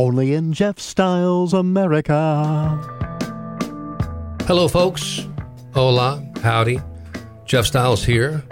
Only in Jeff Styles America. Hello, folks. Hola, howdy. Jeff Styles here.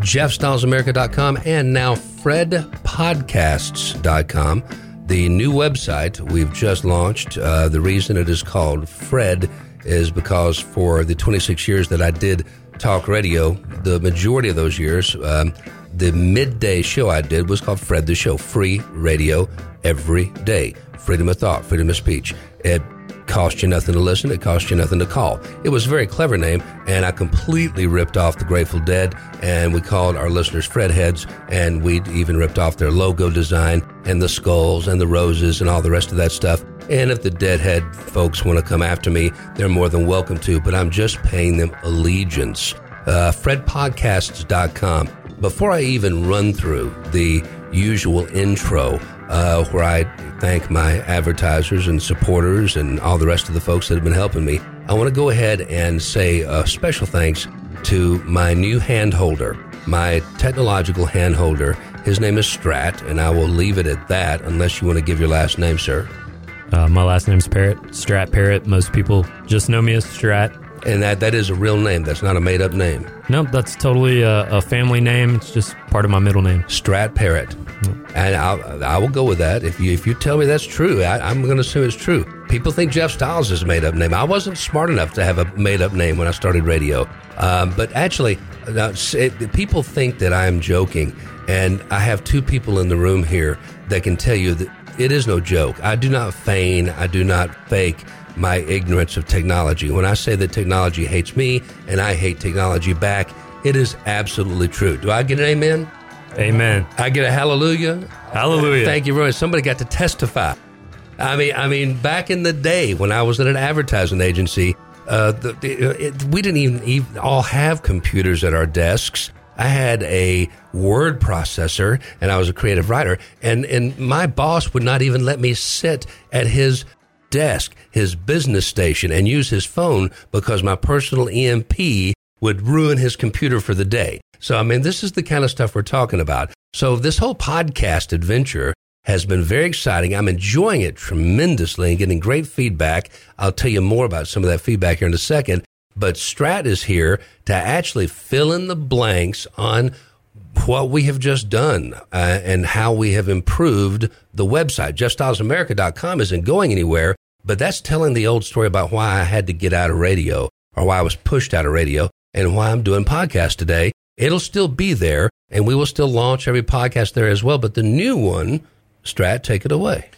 JeffStylesAmerica.com and now FredPodcasts.com, the new website we've just launched. Uh, the reason it is called Fred is because for the 26 years that I did talk radio, the majority of those years, um, the midday show I did was called Fred the Show, free radio every day. Freedom of thought, freedom of speech. It cost you nothing to listen, it cost you nothing to call. It was a very clever name, and I completely ripped off the Grateful Dead, and we called our listeners Fred Heads, and we even ripped off their logo design and the skulls and the roses and all the rest of that stuff. And if the Deadhead folks want to come after me, they're more than welcome to, but I'm just paying them allegiance. Uh, FredPodcasts.com. Before I even run through the usual intro, uh, where I thank my advertisers and supporters and all the rest of the folks that have been helping me. I want to go ahead and say a special thanks to my new hand holder, my technological hand holder. His name is Strat, and I will leave it at that unless you want to give your last name, sir. Uh, my last name's Parrott, Strat Parrott. Most people just know me as Strat. And that, that is a real name. That's not a made up name. Nope, that's totally a, a family name. It's just part of my middle name. Strat Parrott. And I'll, I will go with that. If you if you tell me that's true, I, I'm going to assume it's true. People think Jeff Styles is a made up name. I wasn't smart enough to have a made up name when I started radio. Um, but actually, uh, it, people think that I am joking. And I have two people in the room here that can tell you that it is no joke. I do not feign, I do not fake my ignorance of technology. When I say that technology hates me and I hate technology back, it is absolutely true. Do I get an amen? Amen. I get a hallelujah. Hallelujah. Thank you much. Somebody got to testify. I mean, I mean, back in the day when I was at an advertising agency, uh, the, the, it, we didn't even, even all have computers at our desks. I had a word processor and I was a creative writer and, and my boss would not even let me sit at his desk, his business station and use his phone because my personal EMP would ruin his computer for the day. So, I mean, this is the kind of stuff we're talking about. So, this whole podcast adventure has been very exciting. I'm enjoying it tremendously and getting great feedback. I'll tell you more about some of that feedback here in a second. But Strat is here to actually fill in the blanks on what we have just done uh, and how we have improved the website. JeffStylesAmerica.com isn't going anywhere, but that's telling the old story about why I had to get out of radio or why I was pushed out of radio and why I'm doing podcasts today. It'll still be there and we will still launch every podcast there as well. But the new one, Strat, take it away.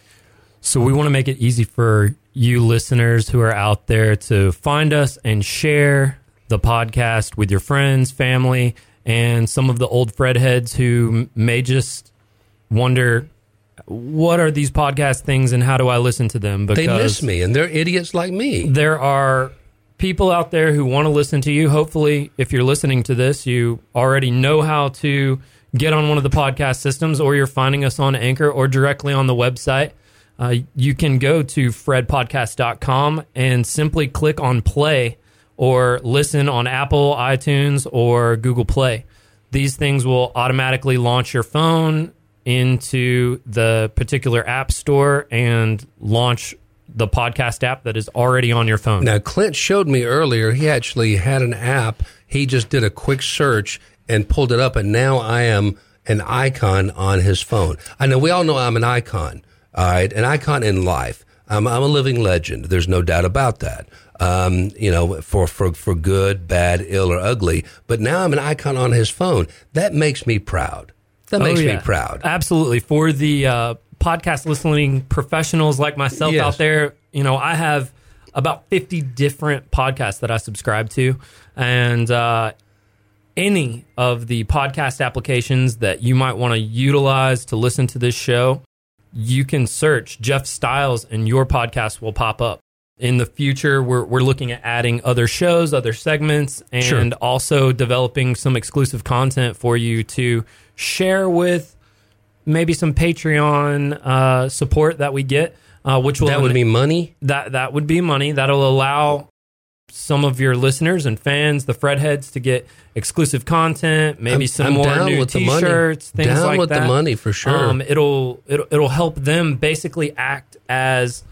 So we want to make it easy for you listeners who are out there to find us and share the podcast with your friends, family, and some of the old Fred heads who may just wonder what are these podcast things and how do I listen to them? Because they miss me and they're idiots like me. There are people out there who want to listen to you. Hopefully, if you're listening to this, you already know how to get on one of the podcast systems, or you're finding us on Anchor or directly on the website. Uh, you can go to fredpodcast.com and simply click on play or listen on Apple, iTunes, or Google Play. These things will automatically launch your phone into the particular app store and launch the podcast app that is already on your phone. Now, Clint showed me earlier, he actually had an app. He just did a quick search and pulled it up, and now I am an icon on his phone. I know we all know I'm an icon, all right, an icon in life. I'm, I'm a living legend. There's no doubt about that. Um, you know, for, for, for good, bad, ill, or ugly. But now I'm an icon on his phone. That makes me proud. That makes oh, yeah. me proud. Absolutely. For the uh, podcast listening professionals like myself yes. out there, you know, I have about 50 different podcasts that I subscribe to. And uh, any of the podcast applications that you might want to utilize to listen to this show, you can search Jeff Styles and your podcast will pop up. In the future, we're, we're looking at adding other shows, other segments, and sure. also developing some exclusive content for you to share with maybe some Patreon uh, support that we get, uh, which will that would be money. That that would be money. That'll allow some of your listeners and fans, the Fredheads, to get exclusive content, maybe I'm, some I'm more new T-shirts, things down like with that. With the money for sure. Um, it'll, it'll it'll help them basically act as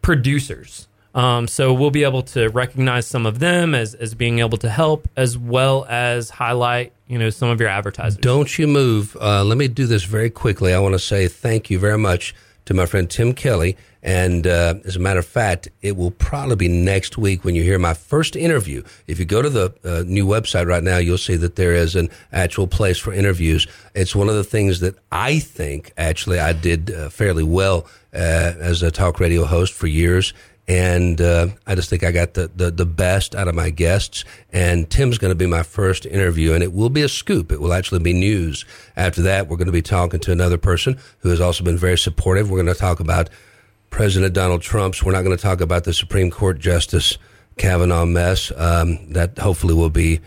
producers. Um, so we'll be able to recognize some of them as, as being able to help, as well as highlight, you know, some of your advertisers. Don't you move. Uh, let me do this very quickly. I want to say thank you very much to my friend Tim Kelly. And uh, as a matter of fact, it will probably be next week when you hear my first interview. If you go to the uh, new website right now, you'll see that there is an actual place for interviews. It's one of the things that I think actually I did uh, fairly well uh, as a talk radio host for years and uh, I just think I got the, the, the best out of my guests. And Tim's going to be my first interview, and it will be a scoop. It will actually be news. After that, we're going to be talking to another person who has also been very supportive. We're going to talk about President Donald Trump's. We're not going to talk about the Supreme Court Justice Kavanaugh mess. Um, that hopefully will be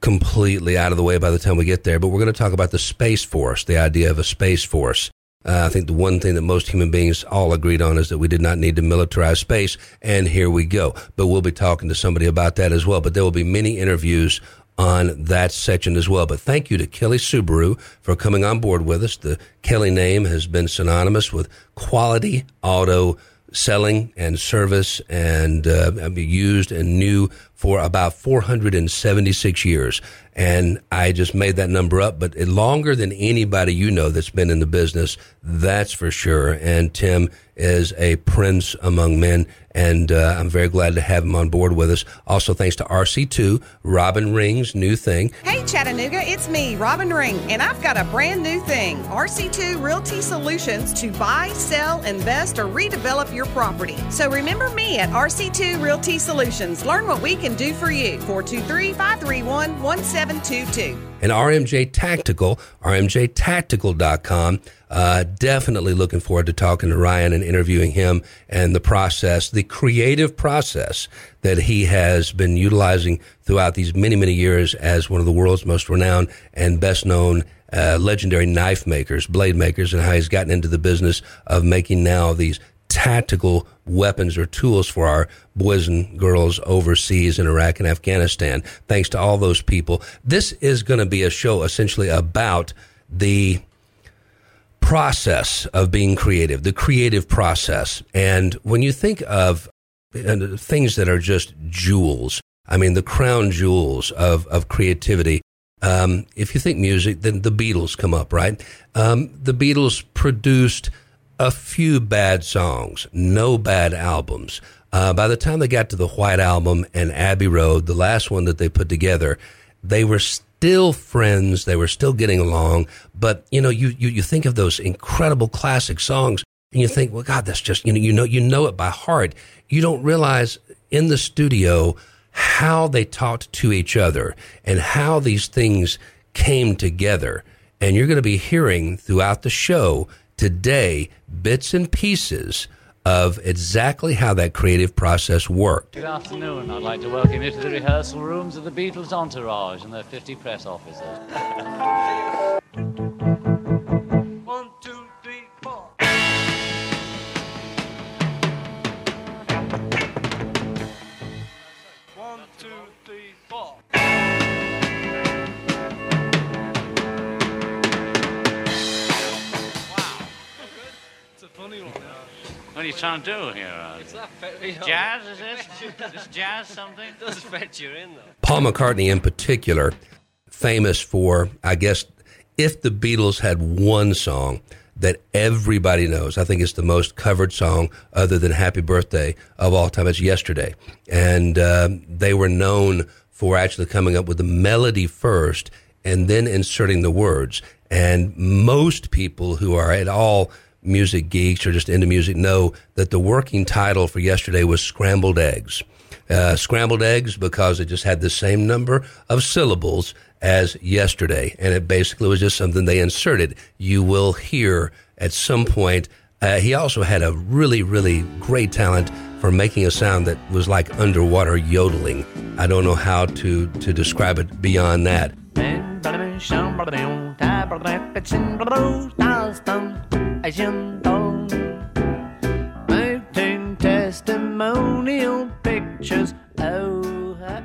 completely out of the way by the time we get there. But we're going to talk about the Space Force, the idea of a Space Force. Uh, I think the one thing that most human beings all agreed on is that we did not need to militarize space, and here we go. But we'll be talking to somebody about that as well. But there will be many interviews on that section as well. But thank you to Kelly Subaru for coming on board with us. The Kelly name has been synonymous with quality auto selling and service and uh, used and new for about 476 years. And I just made that number up, but longer than anybody you know that's been in the business, that's for sure. And Tim is a prince among men, and uh, I'm very glad to have him on board with us. Also, thanks to RC2, Robin Ring's new thing. Hey, Chattanooga, it's me, Robin Ring, and I've got a brand new thing RC2 Realty Solutions to buy, sell, invest, or redevelop your property. So remember me at RC2 Realty Solutions. Learn what we can do for you. 423 531 1722. And RMJ Tactical, rmjtactical.com. Uh, definitely looking forward to talking to Ryan and interviewing him and the process, the creative process that he has been utilizing throughout these many, many years as one of the world's most renowned and best known uh, legendary knife makers, blade makers, and how he's gotten into the business of making now these tactical weapons or tools for our boys and girls overseas in Iraq and Afghanistan. Thanks to all those people. This is going to be a show essentially about the process of being creative, the creative process. And when you think of things that are just jewels, I mean, the crown jewels of, of creativity, um, if you think music, then the Beatles come up, right? Um, the Beatles produced a few bad songs, no bad albums. Uh, by the time they got to the White Album and Abbey Road, the last one that they put together, they were still friends. They were still getting along. But you know, you you, you think of those incredible classic songs, and you think, well, God, that's just you know you know you know it by heart. You don't realize in the studio how they talked to each other and how these things came together. And you're going to be hearing throughout the show today bits and pieces of exactly how that creative process worked. Good afternoon. I'd like to welcome you to the rehearsal rooms of the Beatles Entourage and their 50 press officers. One, two, What are you trying to do here? Uh, jazz, is this? Is jazz something? does fetch you in though. Paul McCartney, in particular, famous for, I guess, if the Beatles had one song that everybody knows, I think it's the most covered song other than Happy Birthday of all time. It's Yesterday. And um, they were known for actually coming up with the melody first and then inserting the words. And most people who are at all music geeks or just into music know that the working title for yesterday was Scrambled Eggs. Uh, scrambled eggs because it just had the same number of syllables as yesterday. And it basically was just something they inserted. You will hear at some point. Uh, he also had a really, really great talent for making a sound that was like underwater yodeling. I don't know how to, to describe it beyond that. Out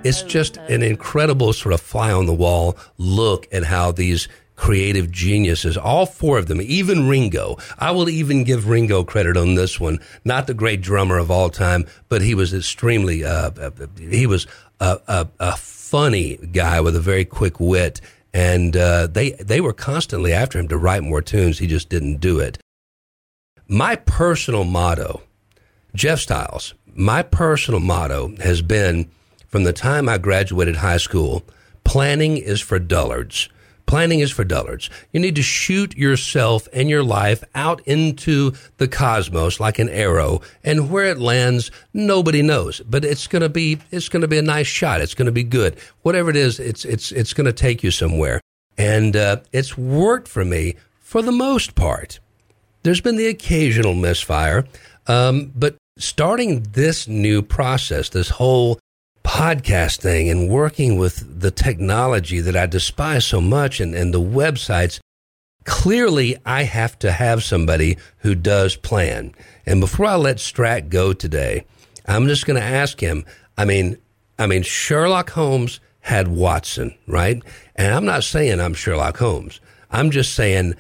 it's just an incredible sort of fly on the wall look at how these creative geniuses, all four of them, even Ringo. I will even give Ringo credit on this one. Not the great drummer of all time, but he was extremely, uh, uh he was a, a, a, funny guy with a very quick wit. And uh, they, they were constantly after him to write more tunes. He just didn't do it. My personal motto, Jeff Styles, my personal motto has been from the time I graduated high school planning is for dullards. Planning is for dullards. You need to shoot yourself and your life out into the cosmos like an arrow, and where it lands, nobody knows. But it's gonna be it's gonna be a nice shot. It's gonna be good. Whatever it is, it's it's it's gonna take you somewhere. And uh, it's worked for me for the most part. There's been the occasional misfire, um, but starting this new process, this whole podcasting and working with the technology that I despise so much and, and the websites, clearly I have to have somebody who does plan. And before I let Strat go today, I'm just going to ask him. I mean, I mean, Sherlock Holmes had Watson, right? And I'm not saying I'm Sherlock Holmes. I'm just saying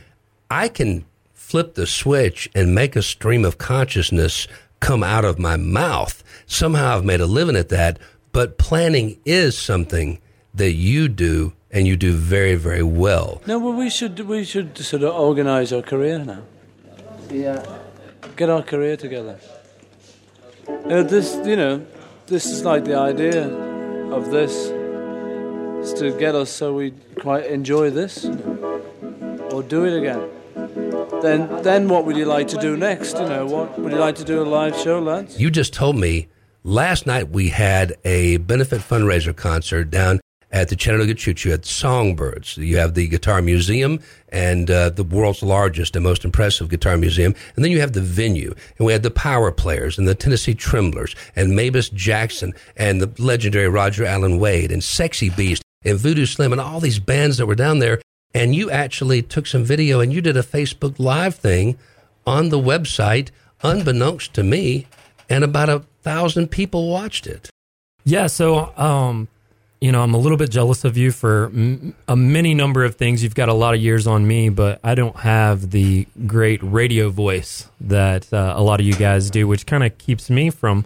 I can flip the switch and make a stream of consciousness come out of my mouth. Somehow I've made a living at that. But planning is something that you do and you do very, very well. No, well, we should we should sort of organise our career now. Yeah, get our career together. You know, this, you know, this is like the idea of this is to get us so we quite enjoy this or do it again. Then, then what would you like to do next? You know, what would you like to do a live show, lads? You just told me Last night we had a benefit fundraiser concert down at the Chattanooga Choo Choo at Songbirds. You have the Guitar Museum and uh, the world's largest and most impressive guitar museum. And then you have the venue. And we had the Power Players and the Tennessee Tremblers and Mavis Jackson and the legendary Roger Alan Wade and Sexy Beast and Voodoo Slim and all these bands that were down there. And you actually took some video and you did a Facebook Live thing on the website, unbeknownst to me, and about a thousand people watched it. Yeah, so um, you know, I'm a little bit jealous of you for m- a many number of things. You've got a lot of years on me, but I don't have the great radio voice that uh, a lot of you guys do, which kind of keeps me from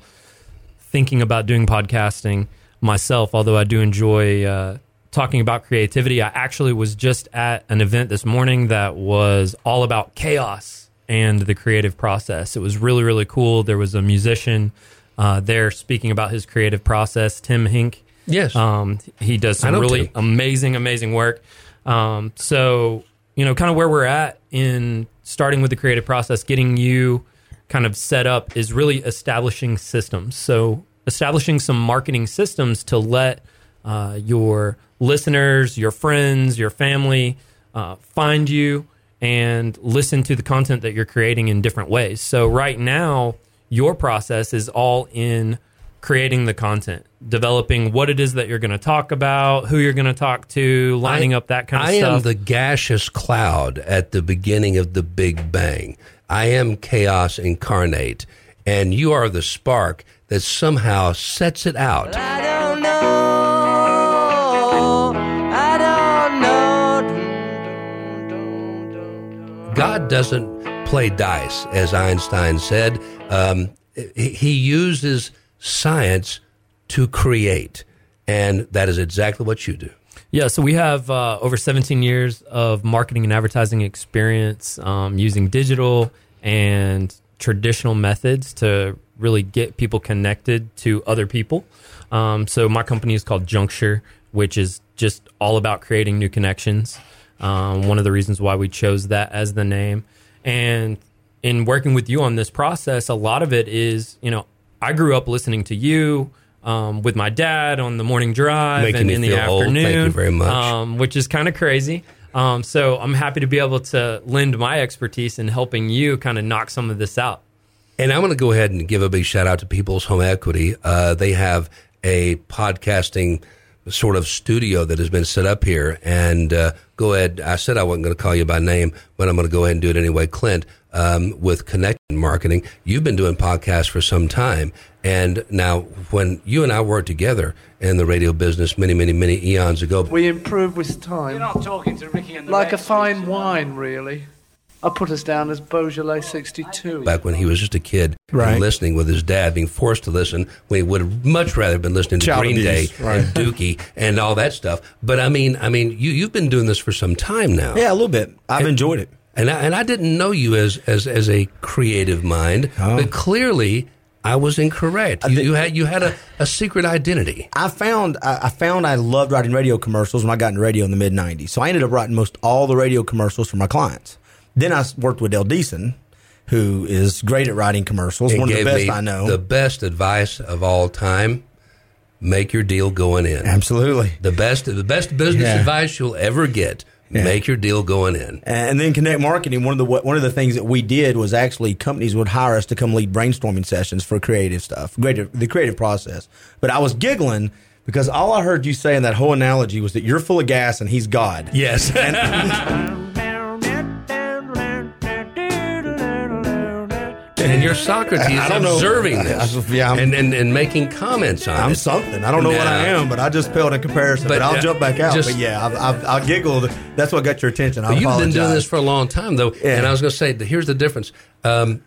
thinking about doing podcasting myself. Although I do enjoy uh, talking about creativity, I actually was just at an event this morning that was all about chaos and the creative process. It was really, really cool. There was a musician uh, there speaking about his creative process. Tim Hink. Yes. Um, he does some really Tim. amazing, amazing work. Um, so, you know, kind of where we're at in starting with the creative process, getting you kind of set up is really establishing systems. So, establishing some marketing systems to let uh, your listeners, your friends, your family uh, find you and listen to the content that you're creating in different ways. So, right now, your process is all in creating the content, developing what it is that you're going to talk about, who you're going to talk to, lining I, up that kind of I stuff. I am the gaseous cloud at the beginning of the Big Bang. I am chaos incarnate, and you are the spark that somehow sets it out. I don't know. I don't know. God doesn't play dice, as Einstein said. Um, he uses science to create, and that is exactly what you do. Yeah, so we have uh, over 17 years of marketing and advertising experience um, using digital and traditional methods to really get people connected to other people. Um, so my company is called Juncture, which is just all about creating new connections. Um, one of the reasons why we chose that as the name. And in working with you on this process, a lot of it is, you know, I grew up listening to you um, with my dad on the morning drive Making and in the afternoon. Old. Thank you very much. Um, which is kind of crazy. Um, so I'm happy to be able to lend my expertise in helping you kind of knock some of this out. And I'm going to go ahead and give a big shout out to People's Home Equity. Uh, they have a podcasting sort of studio that has been set up here. And uh, go ahead. I said I wasn't going to call you by name, but I'm going to go ahead and do it anyway. Clint, um, with Connect Marketing, you've been doing podcasts for some time. And now, when you and I worked together in the radio business many, many, many eons ago, We improve with time. You're not talking to Ricky and the Like a fine wine, really. I put us down as Beaujolais 62. back when he was just a kid Right. listening with his dad, being forced to listen when he would have much rather been listening to Child Green abuse, Day right. and Dookie and all that stuff. But I mean, I mean, you you've been doing this for some time now, Yeah, a little bit. I've enjoyed it. and I, and I didn't know you as as as a creative mind, Oh. but clearly. I was incorrect. You, you had you had a, a secret identity. I found I, I found I loved writing radio commercials when I got into radio in the mid '90s. So I ended up writing most all the radio commercials for my clients. Then I worked with Del Deason, who is great at writing commercials. One of the best I know. the best advice of all time: make your deal going in. Absolutely. The best the best business Yeah. advice you'll ever get. Yeah. Make your deal going in. And then Connect Marketing, one of the one of the things that we did was actually companies would hire us to come lead brainstorming sessions for creative stuff, creative, the creative process. But I was giggling because all I heard you say in that whole analogy was that you're full of gas and he's God. Yes. and you're Socrates I don't know. observing this Yeah, I'm- and, and, and making comments on it. I'm it. something. I don't know what I am, but I just paled in comparison. But, But, I'll uh, jump back out. just- but yeah, I've, I've, I giggled. That's what got your attention. I But you've been doing apologize. this for a long time, though. Yeah. And I was going to say, here's the difference. Um,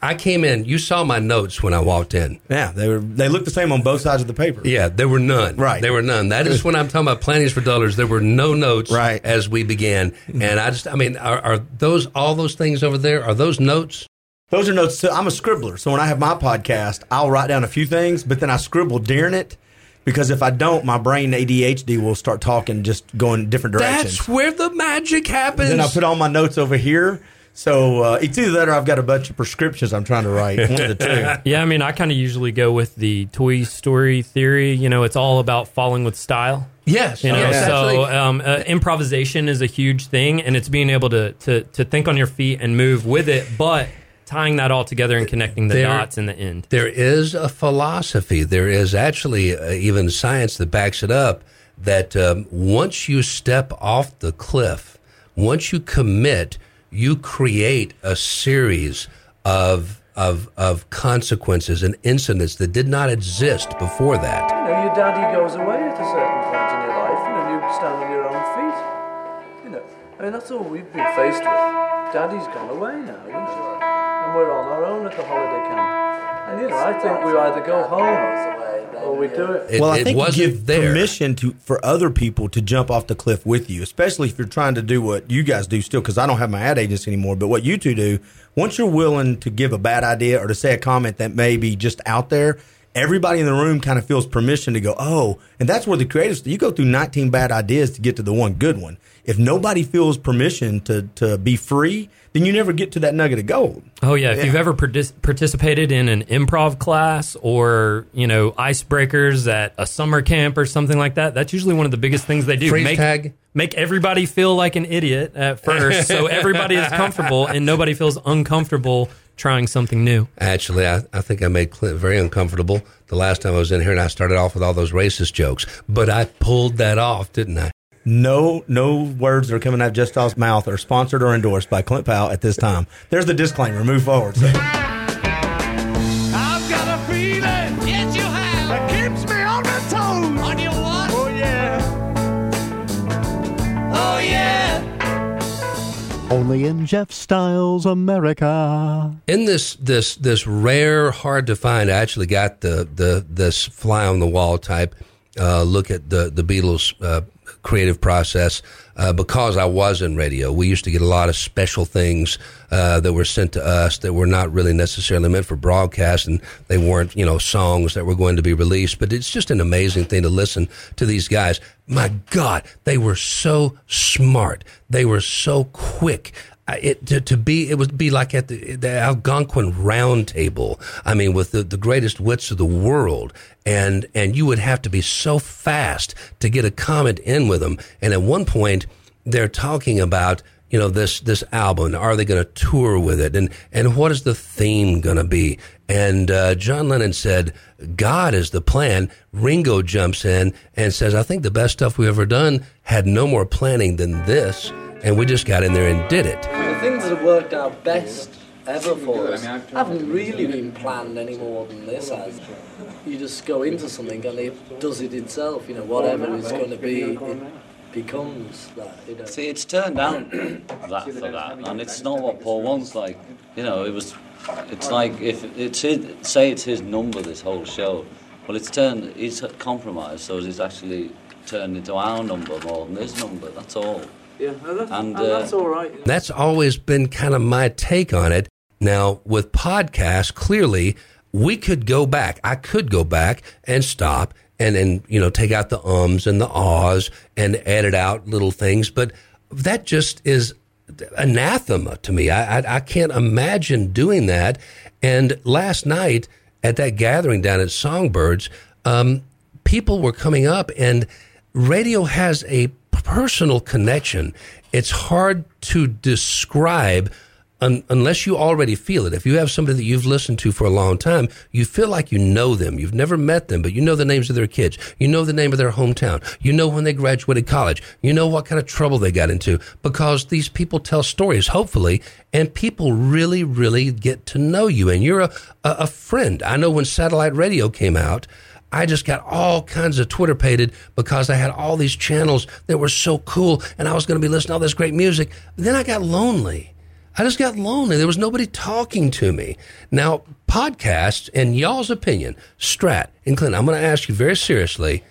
I came in, you saw my notes when I walked in. Yeah, they were. They look the same on both sides of the paper. Yeah, there were none. Right. There were none. That is when I'm talking about plannings for dollars. There were no notes Right. as we began. And I just, I mean, are, are those, all those things over there, are those notes? Those are notes. Too. I'm a scribbler, so when I have my podcast, I'll write down a few things, but then I scribble during it because if I don't, my brain ADHD will start talking, just going different directions. That's where the magic happens. then I put all my notes over here. So uh, it's either that or I've got a bunch of prescriptions I'm trying to write. One of the two. Yeah, I mean, I kind of usually go with the Toy Story theory. You know, it's all about falling with style. yes. You know, yes, so um, uh, improvisation is a huge thing, and it's being able to, to to think on your feet and move with it, but tying that all together and connecting the There- dots in the end. There is a philosophy. There is actually uh, even science that backs it up. That um, once you step off the cliff, once you commit, you create a series of of of consequences and incidents that did not exist before that. You know, your daddy goes away at a certain point in your life. You know, you stand on your own feet. You know, I mean, that's all we've been faced with. Daddy's gone away now, you know, and we're on our own at the holiday camp. And you know, I think we either go home or we do it. It, well, I it think wasn't you give there. permission to for other people to jump off the cliff with you, especially if you're trying to do what you guys do still. Because I don't have my ad agency anymore, but what you two do, once you're willing to give a bad idea or to say a comment that may be just out there, everybody in the room kind of feels permission to go, oh, and that's where the creatives. You go through 19 bad ideas to get to the one good one. If nobody feels permission to to be free, then you never get to that nugget of gold. Oh yeah, if Yeah. you've ever partic- participated in an improv class or you know icebreakers at a summer camp or something like that, that's usually one of the biggest things they do. Freeze make, tag? make everybody feel like an idiot at first, so everybody is comfortable and nobody feels uncomfortable trying something new. Actually, I, I think I made Clint very uncomfortable the last time I was in here, and I started off with all those racist jokes. But I pulled that off, didn't I? No, no words that are coming out of Jeff Styles' mouth are sponsored or endorsed by Clint Powell at this time. There's the disclaimer. Move forward. So, I've got a feeling. Yes, you have. That keeps me on my toes. On your what? Oh, yeah. Oh, yeah. Only in Jeff Styles America. in this this this rare, hard to find, I actually got the the this fly on the wall type uh, look at the the Beatles uh, creative process uh, because I was in radio. We used to get a lot of special things uh, that were sent to us that were not really necessarily meant for broadcast, and they weren't you know songs that were going to be released. But it's just an amazing thing to listen to these guys. My God, they were so smart. They were so quick. It to, to be it would be like at the, the Algonquin round table. I mean, with the, the greatest wits of the world, and and you would have to be so fast to get a comment in with them. And at one point, they're talking about you know this this album? Are they going to tour with it? And and what is the theme going to be? And uh, John Lennon said, "God is the plan." Ringo jumps in and says, "I think the best stuff we've ever done had no more planning than this, and we just got in there and did it." The things that have worked out best ever for us haven't really been planned any more than this has. You just go into something and it does it itself. You know, whatever it's going to be, it becomes that. You know. See, it's turned out that for that, and it's not what Paul wants. Like, you know, it was. It's like if it's his, say it's his number, this whole show. Well, it's turned. He's compromised, so it's actually turned into our number more than his number. That's all. Yeah, that's, and, uh, that's all right. That's always been kind of my take on it. Now, with podcasts, clearly we could go back. I could go back and stop and and you know take out the ums and the ahs and edit out little things, but that just is anathema to me. I, I, I can't imagine doing that. And last night at that gathering down at Songbirds, um, people were coming up, and radio has a personal connection. It's hard to describe un- unless you already feel it, if you have somebody that you've listened to for a long time, you feel like you know them. You've never met them, but you know the names of their kids. You know the name of their hometown. You know when they graduated college. You know what kind of trouble they got into because these people tell stories, hopefully, and people really, really get to know you. And you're a, a, a friend. I know when satellite radio came out, I just got all kinds of Twitter pated because I had all these channels that were so cool and I was going to be listening to all this great music. Then I got lonely. I just got lonely. There was nobody talking to me. Now, podcasts, in y'all's opinion, Strat and Clint, I'm going to ask you very seriously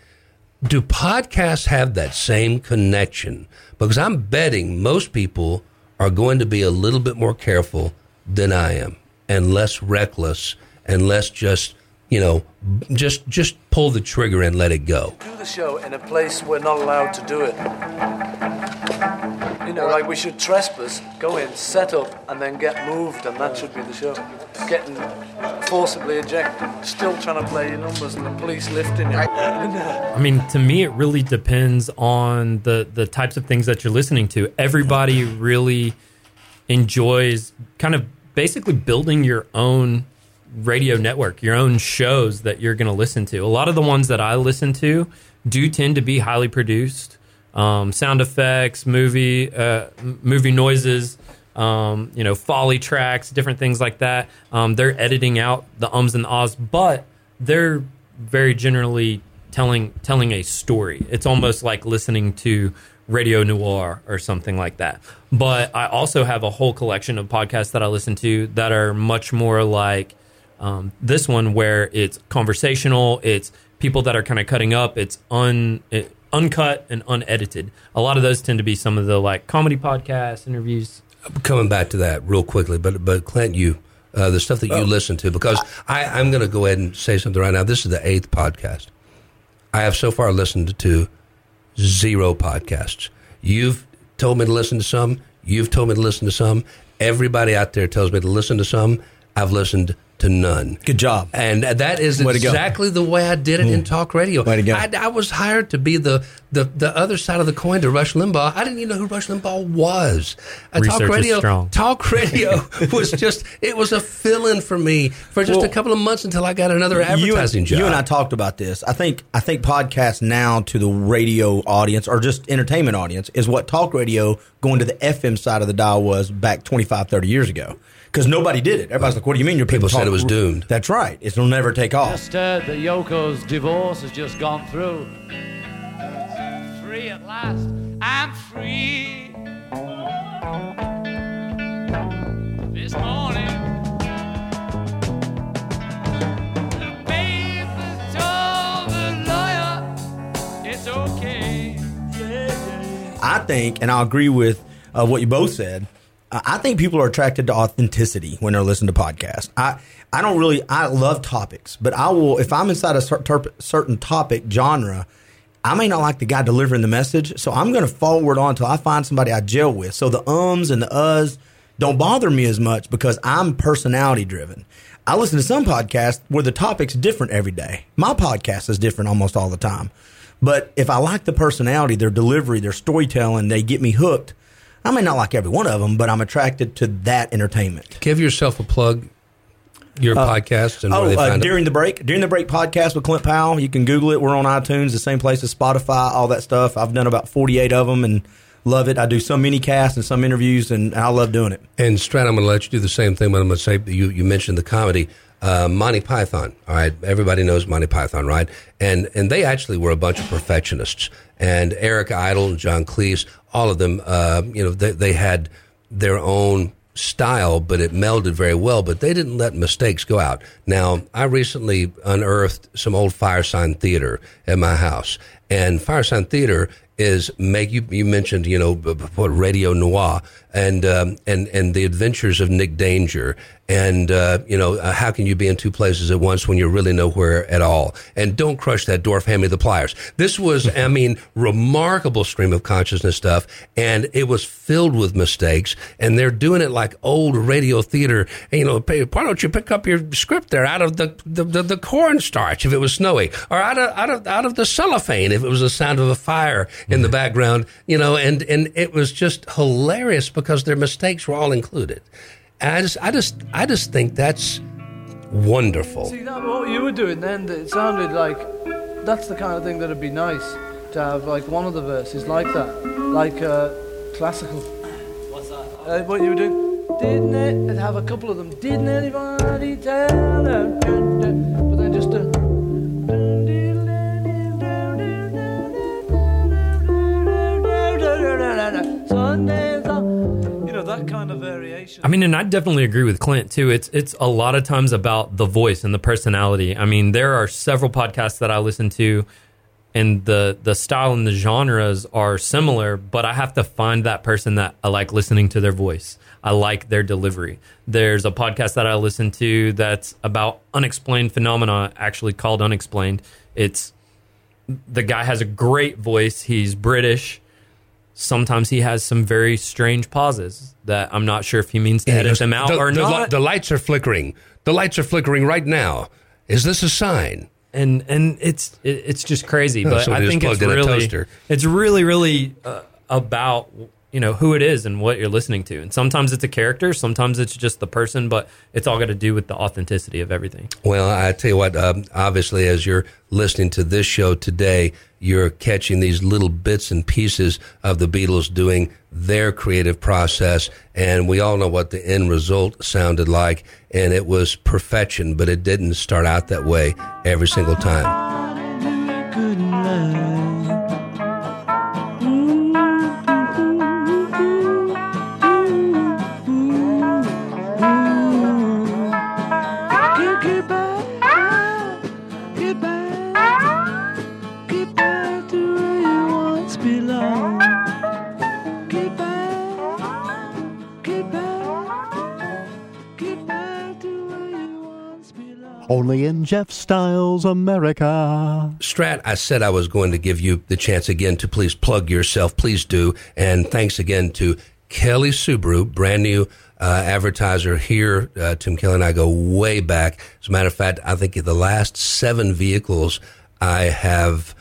do podcasts have that same connection? Because I'm betting most people are going to be a little bit more careful than I am and less reckless and less just, you know, just just pull the trigger and let it go. Do the show in a place we're not allowed to do it. You know, like we should trespass, go in, set up, and then get moved, and that should be the show. Getting forcibly ejected, still trying to play your numbers, and the police lifting you. I mean, to me, it really depends on the the types of things that you're listening to. Everybody really enjoys kind of basically building your own radio network, your own shows that you're going to listen to. A lot of the ones that I listen to do tend to be highly produced um, sound effects, movie uh, movie noises, um, you know, Foley tracks, different things like that. Um, they're editing out the ums and the ahs, but they're very generally telling telling a story. It's almost like listening to radio noir or something like that. But I also have a whole collection of podcasts that I listen to that are much more like um, this one, where it's conversational. It's people that are kind of cutting up. It's un. It, uncut and unedited. A lot of those tend to be some of the like comedy podcasts, interviews. Coming back to that real quickly, but but Clint, you uh, the stuff that you oh. listen to because I, I'm going to go ahead and say something right now. This is the eighth podcast. I have so far listened to zero podcasts. You've told me to listen to some. You've told me to listen to some. Everybody out there tells me to listen to some. I've listened to none. Good job. And that is way exactly the way I did it mm. in talk radio. Way to go. I, I, was hired to be the, the, the other side of the coin to Rush Limbaugh. I didn't even know who Rush Limbaugh was. Research talk radio, strong. talk radio was just it was a fill-in for me for just well, a couple of months until I got another advertising you, job. You and I talked about this. I think I think podcasts now to the radio audience or just entertainment audience is what talk radio going to the FM side of the dial was back 25, 30 years ago because nobody did it. Everybody's like, "What do you mean your people said it was doomed?" That's right. It'll never take off. Just heard that Yoko's divorce has just gone through. Free at last. I'm free. This morning. The paper told the lawyer it's okay. I think, and I agree with uh, what you both said I think people are attracted to authenticity when they're listening to podcasts. I I don't really I love topics, but I will if I'm inside a certain topic genre, I may not like the guy delivering the message, so I'm going to forward on until I find somebody I gel with. So the ums and the uhs don't bother me as much because I'm personality driven. I listen to some podcasts where the topic's different every day. My podcast is different almost all the time. But if I like the personality, their delivery, their storytelling, they get me hooked I may not like every one of them, but I'm attracted to that entertainment. Give yourself a plug. Your uh, podcast and oh, uh, during the break, during the break podcast with Clint Powell. You can Google it. We're on iTunes, the same place as Spotify, all that stuff. I've done about 48 of them and love it. I do some mini casts and some interviews, and I love doing it. And Strat, I'm going to let you do the same thing. But I'm going to say you you mentioned the comedy. Uh, Monty Python, all right. Everybody knows Monty Python, right? And and they actually were a bunch of perfectionists. And Eric Idle and John Cleese, all of them, uh, you know, they, they had their own style, but it melded very well. But they didn't let mistakes go out. Now, I recently unearthed some old Firesign Theatre at my house, and Firesign Theatre is make you you mentioned you know what radio noir and um, and and the adventures of Nick Danger and uh, you know uh, how can you be in two places at once when you're really nowhere at all? And don't crush that dwarf hand me the pliers. This was i mean remarkable stream of consciousness stuff and it was filled with mistakes and they're doing it like old radio theater. And, you know why don't you pick up your script there out of the the, the, the cornstarch if it was snowy or out of out of out of the cellophane if it was the sound of a fire in the background? You know and and it was just hilarious because their mistakes were all included and I just, I just, I just think that's wonderful. See that what you were doing then? It sounded like that's the kind of thing that'd be nice to have, like one of the verses like that, like uh, classical. What's that? Uh, what you were doing? Didn't it? And have a couple of them. Didn't anybody tell them? But then just. Uh, Sunday that kind of variation. I mean, and I definitely agree with Clint too. It's it's a lot of times about the voice and the personality. I mean, there are several podcasts that I listen to and the the style and the genres are similar, but I have to find that person that I like listening to their voice. I like their delivery. There's a podcast that I listen to that's about unexplained phenomena, actually called Unexplained. It's the guy has a great voice. He's British sometimes he has some very strange pauses that I'm not sure if he means to edit them out the, or the, not. The lights are flickering. The lights are flickering right now. Is this a sign? And and it's it, it's just crazy, but I think it's really it's really really uh, about you know who it is and what you're listening to. And sometimes it's a character sometimes it's just the person but it's all got to do with the authenticity of everything. Well i tell you what um, obviously as you're listening to this show today you're catching these little bits and pieces of the beatles doing their creative process and we all know what the end result sounded like and it was perfection but it didn't start out that way every single time Only in Jeff Styles America. Strat, I said I was going to give you the chance again to please plug yourself. Please do. And thanks again to Kelly Subaru, brand new uh, advertiser here. Uh, Tim Kelly and I go way back. As a matter of fact, I think the last seven vehicles I have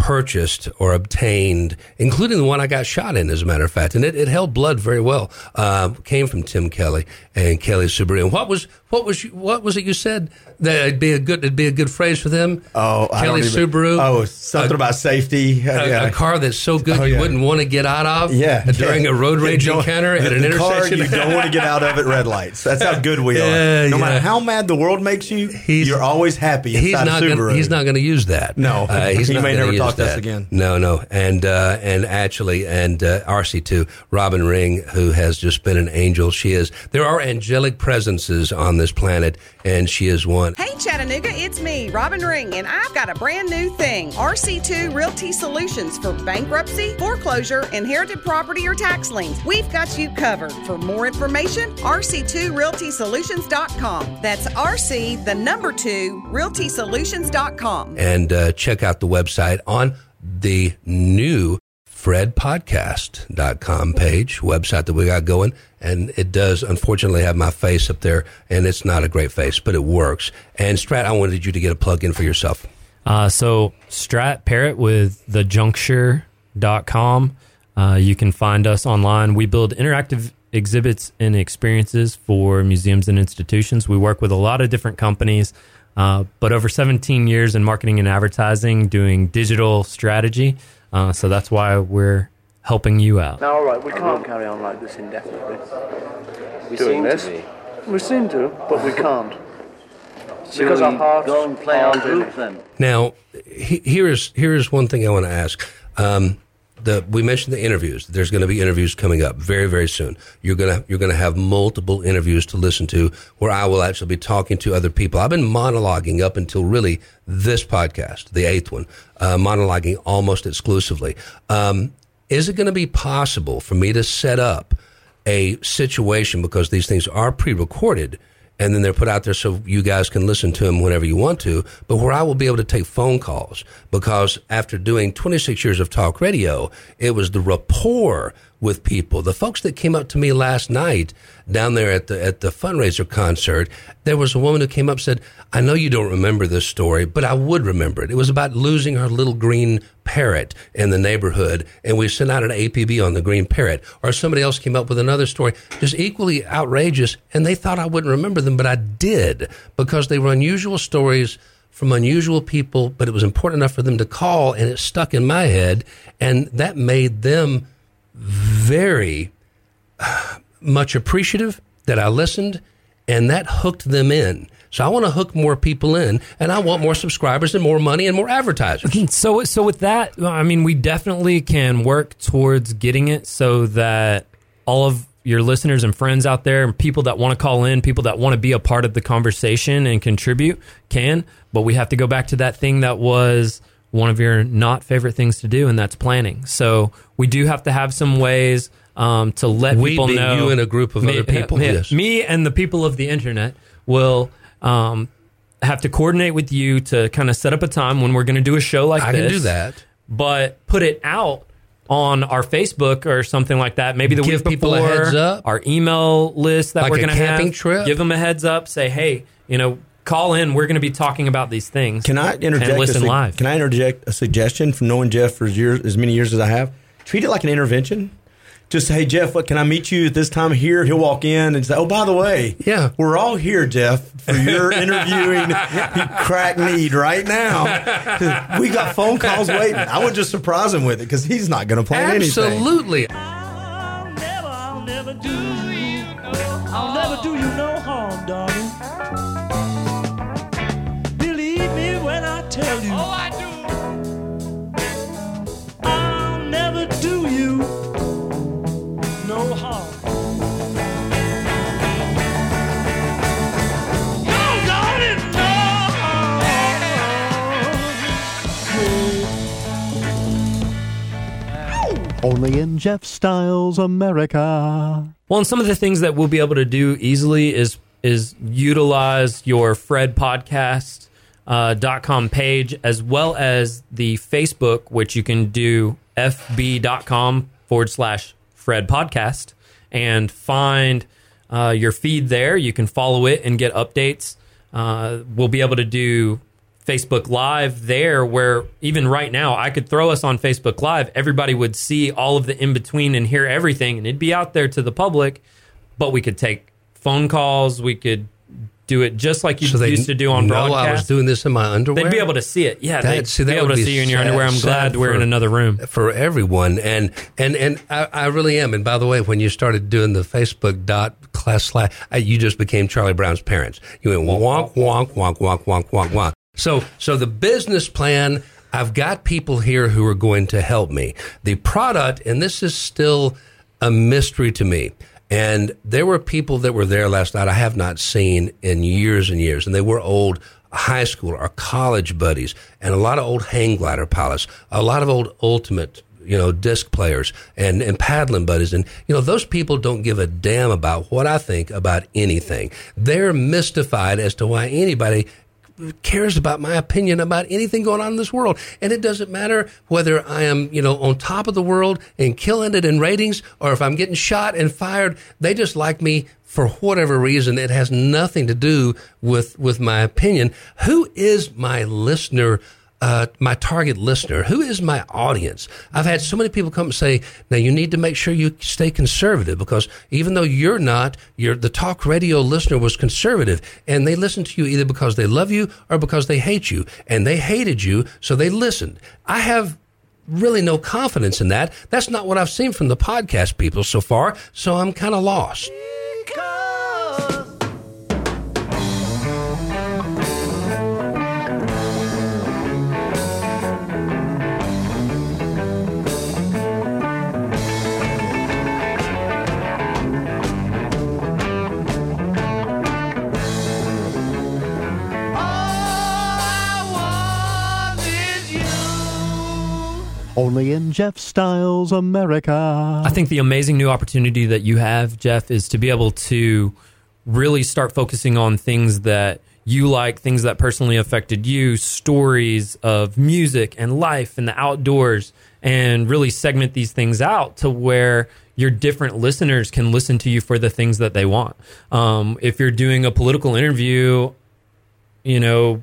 purchased or obtained, including the one I got shot in, as a matter of fact, and it, it held blood very well. Uh, came from Tim Kelly and Kelly Subaru. And what was what was you, what was it you said that it'd be a good it'd be a good phrase for them? Oh, Kelly Subaru. Oh, something a, about safety. A, yeah. a, car that's so good oh, you yeah. wouldn't want to get out of. Yeah, during a road rage encounter at an intersection. Car you don't want to get out of at red lights. That's how good we are. no matter how mad the world makes you, he's, you're always happy. He's not. Gonna, he's not going to use that. No, uh, he's he may never talk to us again. No, no, and uh, and actually, and uh, RC2, Robin Ring, who has just been an angel. She is. There are angelic presences on this planet, and she is one. Hey, Chattanooga, it's me, Robin Ring, and I've got a brand new thing RC2 Realty Solutions for bankruptcy, foreclosure, inherited property, or tax liens. We've got you covered. For more information, rc2realtysolutions.com. That's RC, the number two, realtysolutions.com. And uh, check out the website on the new fredpodcast.com page, website that we got going. And it does, unfortunately, have my face up there, and it's not a great face, but it works. And Strat, I wanted you to get a plug in for yourself. Uh, so, Strat Parrott with thejuncture.com. Uh, you can find us online. We build interactive exhibits and experiences for museums and institutions. We work with a lot of different companies, uh, but over 17 years in marketing and advertising, doing digital strategy. Uh, so that's why we're helping you out. Now, all right, we can't carry on like this indefinitely. We Doing seem this. to be. We seem to, but we can't. Because our hearts go and play our aren't in group then? Now, he, here is here is one thing I want to ask. Um, the we mentioned the interviews. There's going to be interviews coming up very very soon. You're gonna you're gonna have multiple interviews to listen to where I will actually be talking to other people. I've been monologuing up until really this podcast, the eighth one, uh, monologuing almost exclusively. Um, is it going to be possible for me to set up a situation because these things are pre-recorded? And then they're put out there so you guys can listen to them whenever you want to, but where I will be able to take phone calls because after doing 26 years of talk radio, it was the rapport with people. The folks that came up to me last night down there at the at the fundraiser concert, there was a woman who came up and said, "I know you don't remember this story, but I would remember it. It was about losing her little green parrot in the neighborhood, and we sent out an APB on the green parrot." Or somebody else came up with another story just equally outrageous, and they thought I wouldn't remember them, but I did because they were unusual stories from unusual people, but it was important enough for them to call, and it stuck in my head, and that made them very uh, much appreciative that I listened, and that hooked them in. So I want to hook more people in, and I want more subscribers and more money and more advertisers. So, so with that, I mean, we definitely can work towards getting it so that all of your listeners and friends out there, and people that want to call in, people that want to be a part of the conversation and contribute, can. But we have to go back to that thing that was one of your not favorite things to do, and that's planning. So we do have to have some ways um, to let We people know. you and a group of other people, me, yes. me and the people of the internet will um, have to coordinate with you to kind of set up a time when we're going to do a show like I this. I can do that. but put it out on our Facebook or something like that. Maybe the Give week people a before, heads up. Our email list that Like we're going to have. trip? Give them a heads up. Say, hey, you know, call in. We're going to be talking about these things. Can I interject? A listen live. Can I interject a suggestion from knowing Jeff for years, as many years as I have? Treat it like an intervention. Just say, hey Jeff, what, can I meet you at this time here? He'll walk in and say, oh, by the way, Yeah. we're all here, Jeff, for your interviewing crack need right now. we got phone calls waiting. I would just surprise him with it because he's not going to plan anything. Absolutely. Only in Jeff Styles America. Well, and some of the things that we'll be able to do easily is is utilize your Fred podcast uh, dot com page as well as the Facebook, which you can do fb.com forward slash Fred podcast and find uh, your feed there. You can follow it and get updates. Uh, we'll be able to do Facebook Live there, where even right now, I could throw us on Facebook Live. Everybody would see all of the in between and hear everything, and it'd be out there to the public. But we could take phone calls. We could do it just like you So used to do on know broadcast. I was doing this in my underwear. They'd be able to see it. Yeah, That- they'd see, be able to see you in your sad- underwear. I'm glad we're in another room. for everyone. And and and I, I really am. And by the way, when you started doing the Facebook dot class slash, you just became Charlie Brown's parents. You went wonk wonk wonk wonk wonk wonk wonk. So so the business plan. I've got people here who are going to help me. The product, and this is still a mystery to me. And there were people that were there last night I have not seen in years and years, and they were old high school or college buddies, and a lot of old hang glider pilots, a lot of old ultimate you know, disc players and, and paddling buddies. And, you know, those people don't give a damn about what I think about anything. They're mystified as to why anybody cares about my opinion about anything going on in this world. And it doesn't matter whether I am, you know, on top of the world and killing it in ratings or if I'm getting shot and fired. They just like me for whatever reason. It has nothing to do with, with my opinion. Who is my listener uh, my target listener? Who is my audience? I've had so many people come and say, now you need to make sure you stay conservative because even though you're not, you're, the talk radio listener was conservative and they listened to you either because they love you or because they hate you and they hated you. So they listened. I have really no confidence in that. That's not what I've seen from the podcast people so far. So I'm kind of lost. Only in Jeff Styles America. I think the amazing new opportunity that you have, Jeff, is to be able to really start focusing on things that you like, things that personally affected you, stories of music and life and the outdoors, and really segment these things out to where your different listeners can listen to you for the things that they want. Um, if you're doing a political interview, you know,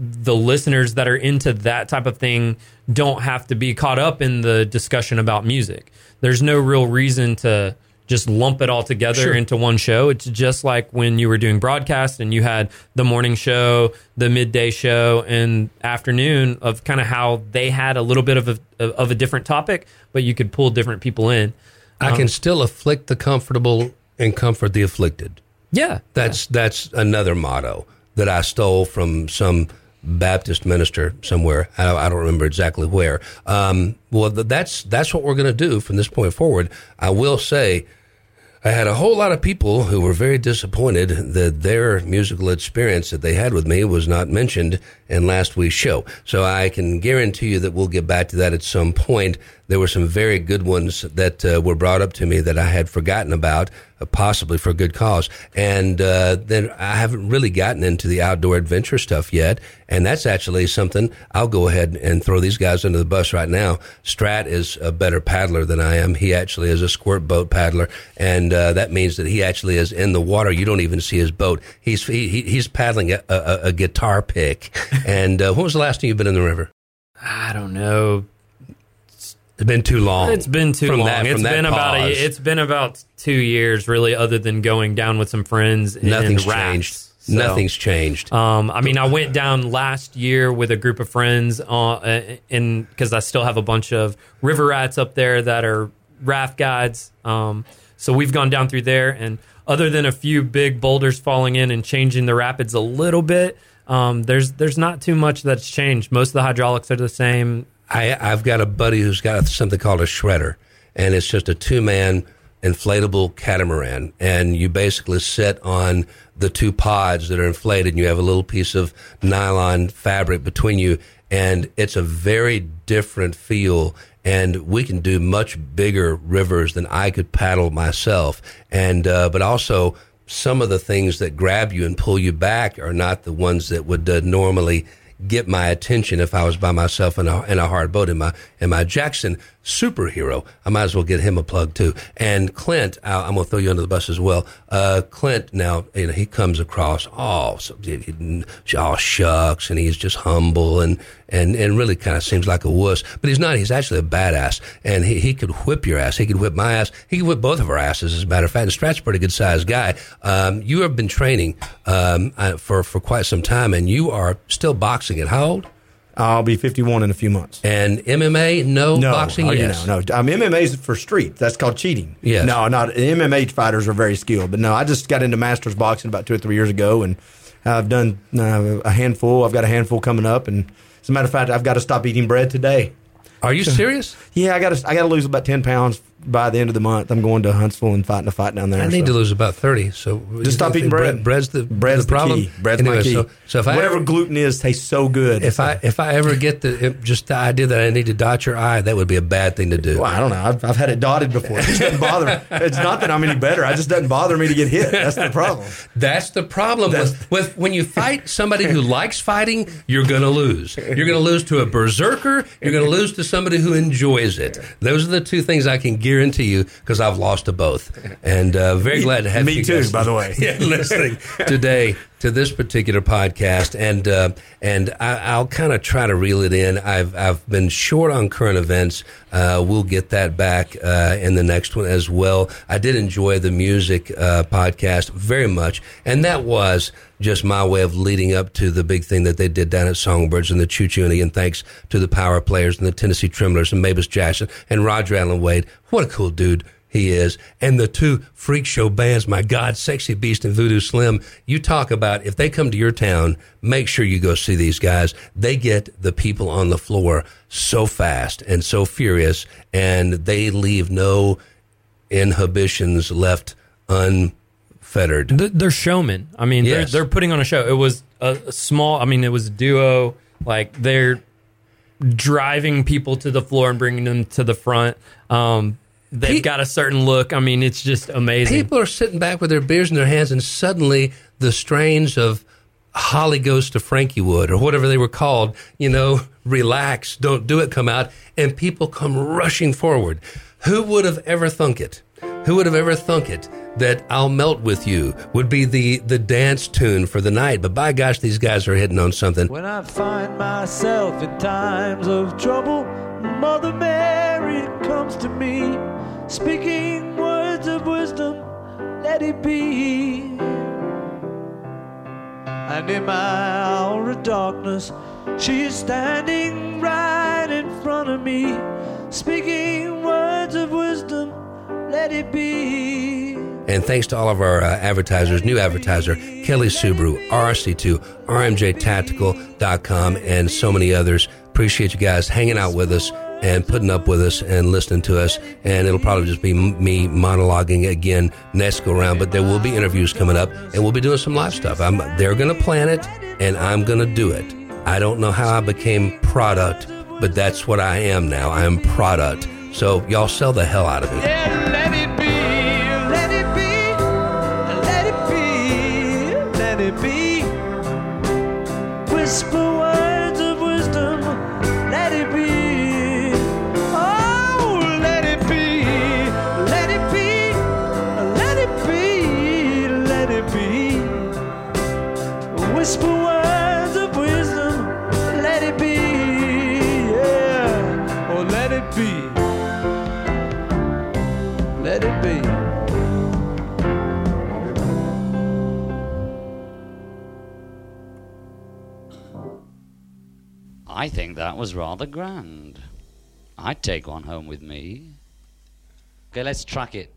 the listeners that are into that type of thing don't have to be caught up in the discussion about music. There's no real reason to just lump it all together sure. into one show. It's just like when you were doing broadcast and you had the morning show, the midday show, and afternoon of kind of how they had a little bit of a of a different topic, but you could pull different people in. I um, can still afflict the comfortable and comfort the afflicted. Yeah, that's yeah. that's another motto that I stole from some Baptist minister somewhere. I, I, don't remember exactly where. Um, well, that's that's what we're going to do from this point forward. I will say, I had a whole lot of people who were very disappointed that their musical experience that they had with me was not mentioned in last week's show. So I can guarantee you that we'll get back to that at some point. There were some very good ones that uh, were brought up to me that I had forgotten about, uh, possibly for good cause. And uh, then I haven't really gotten into the outdoor adventure stuff yet. And that's actually something I'll go ahead and throw these guys under the bus right now. Strat is a better paddler than I am. He actually is a squirt boat paddler, and uh, that means that he actually is in the water. You don't even see his boat. He's he, he's paddling a, a, a guitar pick. and uh, when was the last time you've been in the river? I don't know. It's been too long. It's been too long. That, it's been about a, it's been about two years, really, other than going down with some friends. Nothing's changed. So, Nothing's changed. Um, I mean, I went down last year with a group of friends, uh, and because I still have a bunch of river rats up there that are raft guides. Um, so we've gone down through there, and other than a few big boulders falling in and changing the rapids a little bit, um, there's there's not too much that's changed. Most of the hydraulics are the same. I, I've got a buddy who's got something called a shredder, and it's just a two man inflatable catamaran. And you basically sit on the two pods that are inflated, and you have a little piece of nylon fabric between you. And it's a very different feel. And we can do much bigger rivers than I could paddle myself. And, uh, but also, some of the things that grab you and pull you back are not the ones that would uh, normally get my attention if I was by myself in a, in a hard boat. In my, in my Jackson superhero, I might as well get him a plug too. And Clint, I, am going to throw you under the bus as well. Uh, Clint, now, you know, he comes across all, all shucks and he's just humble and, and, and really kind of seems like a wuss, but he's not. He's actually a badass and he, he could whip your ass. He could whip my ass. He could whip both of our asses, as a matter of fact. And Strat's a pretty good sized guy. Um, you have been training, um, uh, for, for quite some time and you are still boxing at how old? I'll be 51 in a few months. And MMA, no, no boxing, oh, yes. no, no. Um, MMA is for street. That's called cheating. Yes. No, not MMA fighters are very skilled. But no, I just got into masters boxing about two or three years ago, and I've done uh, a handful. I've got a handful coming up, and as a matter of fact, I've got to stop eating bread today. Are you serious? yeah, I got to. I got to lose about ten pounds by the end of the month, I'm going to Huntsville and fighting a fight down there. I need so. to lose about thirty. So just stop eating bread. bread's the bread's the, problem. Key. Bread's anyway, my key. So, so if whatever I gluten is tastes so good. If I if I ever get the just the idea that I need to dot your I, that would be a bad thing to do. Well, I don't know. I've, I've had it dotted before. It just doesn't bother. it's not that I'm any better. I just doesn't bother me to get hit. That's the problem. That's the problem That's, with, with when you fight somebody who likes fighting. You're going to lose. You're going to lose to a berserker. You're going to lose to somebody who enjoys it. Those are the two things I can guarantee you because I've lost to both. And uh, very glad to have me you too, guys, by the way. yeah, listening today to this particular podcast, and uh, and I, will kind of try to reel it in. I've I've been short on current events. Uh, we'll get that back uh, in the next one as well. I did enjoy the music uh, podcast very much, and that was just my way of leading up to the big thing that they did down at Songbirds and the Choo Choo. And again, thanks to the Power Players and the Tennessee Tremblers and Mavis Jackson and Roger Alan Wade. What a cool dude he is. And the two freak show bands, my God, Sexy Beast and Voodoo Slim. You talk about if they come to your town, make sure you go see these guys. They get the people on the floor so fast and so furious, and they leave no inhibitions left un fettered. They're showmen. I mean, yes. they're, they're putting on a show. It was a small. I mean, it was a duo. Like they're driving people to the floor and bringing them to the front. Um, they've Pe- got a certain look. I mean, it's just amazing. People are sitting back with their beers in their hands, and suddenly the strains of Holly Goes to Frankie Wood or whatever they were called, you know, relax, don't do it, come out, and people come rushing forward. Who would have ever thunk it? Who would have ever thunk it that I'll Melt With You would be the, the dance tune for the night. But by gosh, these guys are hitting on something. When I find myself in times of trouble, Mother Mary comes to me, speaking words of wisdom, let it be. And in my hour of darkness, she is standing right in front of me, speaking words of wisdom, let it be. And thanks to all of our uh, advertisers, new advertiser, Kelly Subaru, RC2, RMJTactical.com, and so many others. Appreciate you guys hanging out with us and putting up with us and listening to us. And it'll probably just be me monologuing again next go around, but there will be interviews coming up and we'll be doing some live stuff. I'm, they're going to plan it and I'm going to do it. I don't know how I became product, but that's what I am now. I am product. So y'all sell the hell out of it. I think that was rather grand. I'd take one home with me. Okay, let's track it.